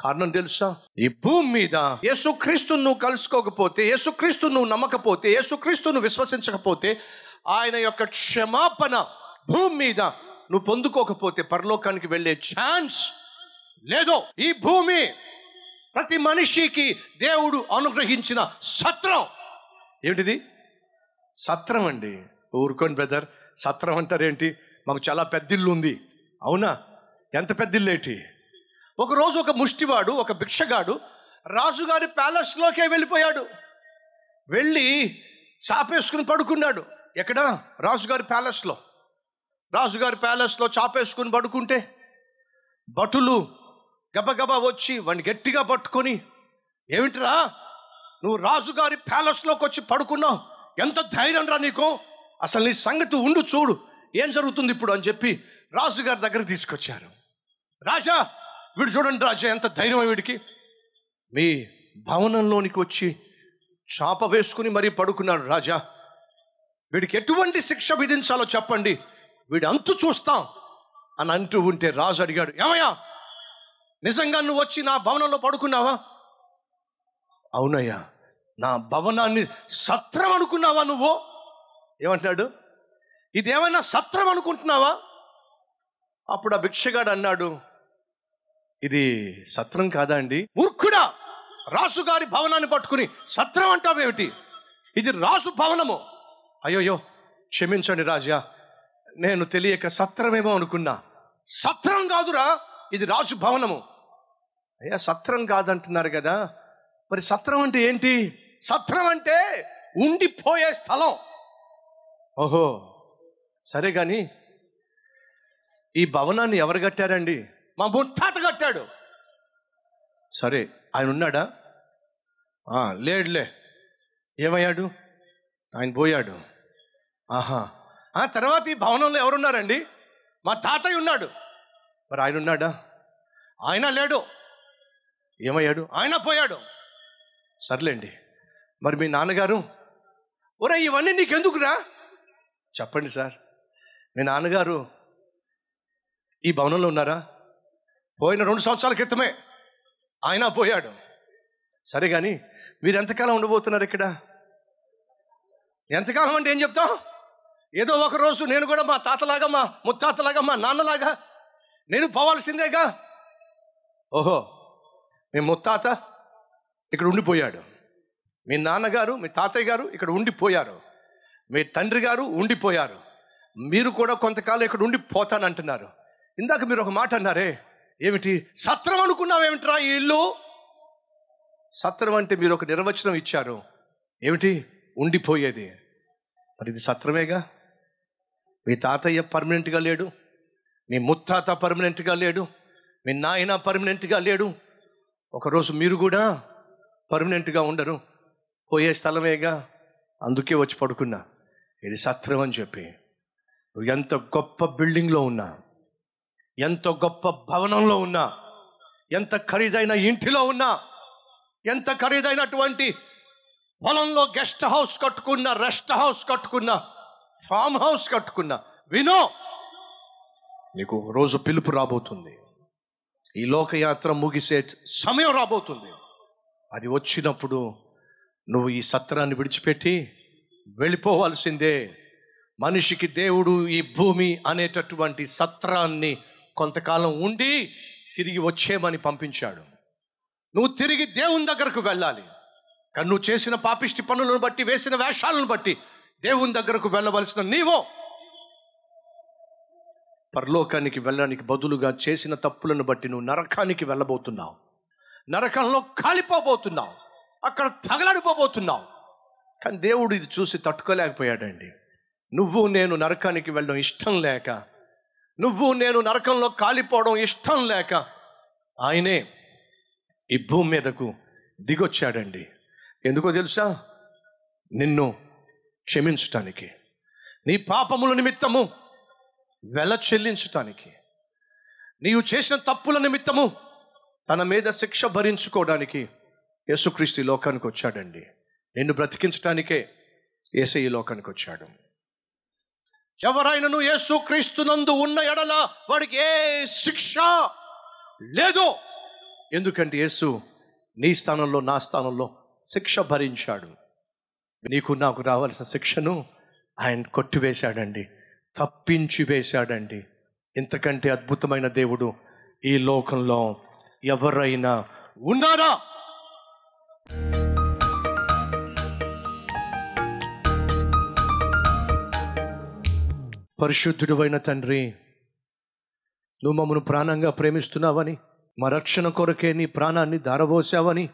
కారణం తెలుసా? ఈ భూమి మీద యేసుక్రీస్తును నువ్వు కలుసుకోకపోతే యేసుక్రీస్తును నువ్వు నమ్మకపోతే యేసుక్రీస్తును విశ్వసించకపోతే ఆయన యొక్క క్షమాపణ భూమి మీద నువ్వు పొందుకోకపోతే పరలోకానికి వెళ్ళే ఛాన్స్ లేదో. ఈ భూమి ప్రతి మనిషికి దేవుడు అనుగ్రహించిన సత్రం. ఏమిటిది? సత్రం అండి. ఊరుకోండి బ్రదర్. సత్రం అంటారేంటి? మాకు చాలా పెద్దిల్లు ఉంది. అవునా? ఎంత పెద్ద ఇల్లు ఏంటి ఒకరోజు ఒక ముష్టివాడు ఒక భిక్షగాడు రాజుగారి ప్యాలెస్లోకే వెళ్ళిపోయాడు. వెళ్ళి చాపేసుకుని పడుకున్నాడు. ఎక్కడ? రాజుగారి ప్యాలెస్లో. రాజుగారి ప్యాలెస్లో చాపేసుకుని పడుకుంటే భటులు గబగబా వచ్చి వాడిని గట్టిగా పట్టుకొని ఏమిట్రా? నువ్వు రాజుగారి ప్యాలెస్లోకి వచ్చి పడుకున్నావు? ఎంత ధైర్యం రా నీకు? అసలు నీ సంగతి ఉండు చూడు. ఏం జరుగుతుంది ఇప్పుడు? అని చెప్పి రాజుగారి దగ్గర తీసుకొచ్చారు. రాజా వీడు చూడండి రాజా ఎంత ధైర్యం వీడికి. మీ భవనంలోనికి వచ్చి చాప వేసుకుని మరీ పడుకున్నాడు రాజా. వీడికి ఎటువంటి శిక్ష విధించాలో చెప్పండి. వీడి అంతు చూస్తాం అని అంటూ ఉంటే రాజు అడిగాడు ఏమయ్యా నిజంగా నువ్వు వచ్చి నా భవనంలో పడుకున్నావా? అవునయ్యా నా భవనాన్ని సత్రం అనుకున్నావా నువ్వు? ఏమంటున్నాడు ఇదేమైనా సత్రం అనుకుంటున్నావా? అప్పుడు ఆ భిక్షగాడు అన్నాడు ఇది సత్రం కాదా అండి? మూర్ఖుడా! రాసుగారి భవనాన్ని పట్టుకుని సత్రం అంటావేమిటి ఇది రాసు భవనము. అయ్యోయో క్షమించండి రాజా. నేను తెలియక సత్రమేమో అనుకున్నా. సత్రం కాదురా ఇది రాజు భవనము. అయ్యా సత్రం కాదంటున్నారు కదా. మరి సత్రం అంటే ఏంటి? సత్రం అంటే ఉండిపోయే స్థలం. ఓహో సరే కానీ ఈ భవనాన్ని ఎవరు కట్టారండి? మా బుట్ట కట్టాడు సరే ఆయన ఉన్నాడా? లేడులే ఏమయ్యాడు? ఆయన పోయాడు. ఆహా. ఆ తర్వాత ఈ భవనంలో ఎవరున్నారండి? మా తాతయ్య ఉన్నాడు. మరి ఆయన ఉన్నాడా? ఆయన లేడు. ఏమయ్యాడు? ఆయన పోయాడు. సర్లేండి. మరి మీ నాన్నగారు? ఒరే ఇవన్నీ నీకెందుకురా? చెప్పండి సార్. మీ నాన్నగారు ఈ భవనంలో ఉన్నారా? పోయిన రెండు సంవత్సరాల క్రితమే ఆయన పోయాడు. సరే కానీ మీరు ఎంతకాలం ఉండబోతున్నారు ఇక్కడ? ఎంతకాలం అంటే ఏం చెప్తాం ఏదో ఒక రోజు నేను కూడా మా తాతలాగా మా ముత్తాతలాగా మా నాన్నలాగా నేను పోవాల్సిందేగా? ఓహో మీ ముత్తాత ఇక్కడ ఉండిపోయాడు. మీ నాన్నగారు మీ తాతయ్య గారు ఇక్కడ ఉండిపోయారు. మీ తండ్రి గారు ఉండిపోయారు. మీరు కూడా కొంతకాలం ఇక్కడ ఉండిపోతానంటున్నారు. ఇందాక మీరు ఒక మాట అన్నారే ఏమిటి? సత్రం అనుకున్నావేమిట్రా ఈ ఇల్లు? సత్రం అంటే మీరు ఒక నిర్వచనం ఇచ్చారు. ఏమిటి? ఉండిపోయేది. మరి ఇది సత్రమేగా? మీ తాతయ్య పర్మనెంట్గా లేడు. మీ ముత్తాత పర్మనెంట్గా లేడు. మీ నాయన పర్మనెంట్గా లేడు. ఒకరోజు మీరు కూడా పర్మనెంట్గా ఉండరు. పోయే స్థలమేగా? అందుకే వచ్చి పడుకున్నా. ఇది సత్రం అని చెప్పి. నువ్వు ఎంత గొప్ప బిల్డింగ్లో ఉన్నా. ఎంత గొప్ప భవనంలో ఉన్నా ఎంత ఖరీదైన ఇంటిలో ఉన్నా ఎంత ఖరీదైనటువంటి పొలంలో గెస్ట్ హౌస్ కట్టుకున్న రెస్ట్ హౌస్ కట్టుకున్న ఫామ్ హౌస్ కట్టుకున్న వినో నీకు రోజు పిలుపు రాబోతుంది. ఈ లోకయాత్ర ముగిసే సమయం రాబోతుంది. అది వచ్చినప్పుడు నువ్వు ఈ సత్రాన్ని విడిచిపెట్టి వెళ్ళిపోవాల్సిందే. మనిషికి దేవుడు ఈ భూమి అనేటటువంటి సత్రాన్ని కొంతకాలం ఉండి తిరిగి వచ్చేమని పంపించాడు. నువ్వు తిరిగి దేవుని దగ్గరకు వెళ్ళాలి. కానీ నువ్వు చేసిన పాపిష్టి పనులను బట్టి వేసిన వేషాలను బట్టి దేవుని దగ్గరకు వెళ్ళవలసిన నీవో. పరలోకానికి వెళ్ళడానికి బదులుగా చేసిన తప్పులను బట్టి నువ్వు నరకానికి వెళ్ళబోతున్నావు. నరకంలో కాలిపోబోతున్నావు. అక్కడ తగలడిపోబోతున్నావు. కానీ దేవుడు ఇది చూసి తట్టుకోలేకపోయాడండి. నువ్వు నేను నరకానికి వెళ్ళడం ఇష్టం లేక నువ్వు నేను నరకంలో కాలిపోవడం ఇష్టం లేక ఆయనే ఈ భూమి మీదకు దిగొచ్చాడండి. ఎందుకో తెలుసా? నిన్ను క్షమించటానికి నీ పాపముల నిమిత్తము వెల చెల్లించటానికి నీవు చేసిన తప్పుల నిమిత్తము తన మీద శిక్ష భరించుకోవడానికి యేసుక్రీస్తు ఈ లోకానికి వచ్చాడండి. నిన్ను బ్రతికించటానికే ఏసై ఈ లోకానికి వచ్చాడు. ఎవరైనను యేసుక్రీస్తునందు ఉన్న ఎడల వాడికి ఏ శిక్ష లేదు. ఎందుకంటే యేసు నీ స్థానంలో నా స్థానంలో శిక్ష భరించాడు. నీకు నాకు రావాల్సిన శిక్షను ఆయన కొట్టివేశాడండి తప్పించి వేశాడండి. ఇంతకంటే అద్భుతమైన దేవుడు ఈ లోకంలో ఎవరైనా ఉన్నారా? పరిశుద్ధుడు అయిన తండ్రి నువ్వు మమ్మను ప్రాణంగా ప్రేమిస్తున్నావని మా రక్షణ కొరకే నీ ప్రాణాన్ని దారబోసావని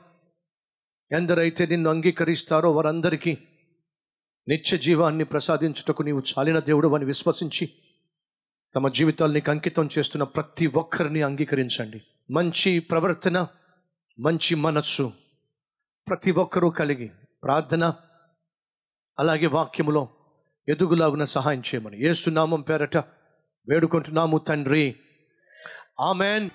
ఎందరైతే నిన్ను అంగీకరిస్తారో వారందరికీ నిత్య జీవాన్ని ప్రసాదించుటకు నీవు చాలిన దేవుడు అని విశ్వసించి తమ జీవితాల్ని అంకితం చేస్తున్న ప్రతి ఒక్కరిని అంగీకరించండి. మంచి ప్రవర్తన మంచి మనస్సు ప్రతి ఒక్కరూ కలిగి ప్రార్థన అలాగే వాక్యములో ఎదుగులాగున సహాయం చేయమని. ఏసునామం పేరట వేడుకుంటున్నాము తండ్రి. ఆమెన్.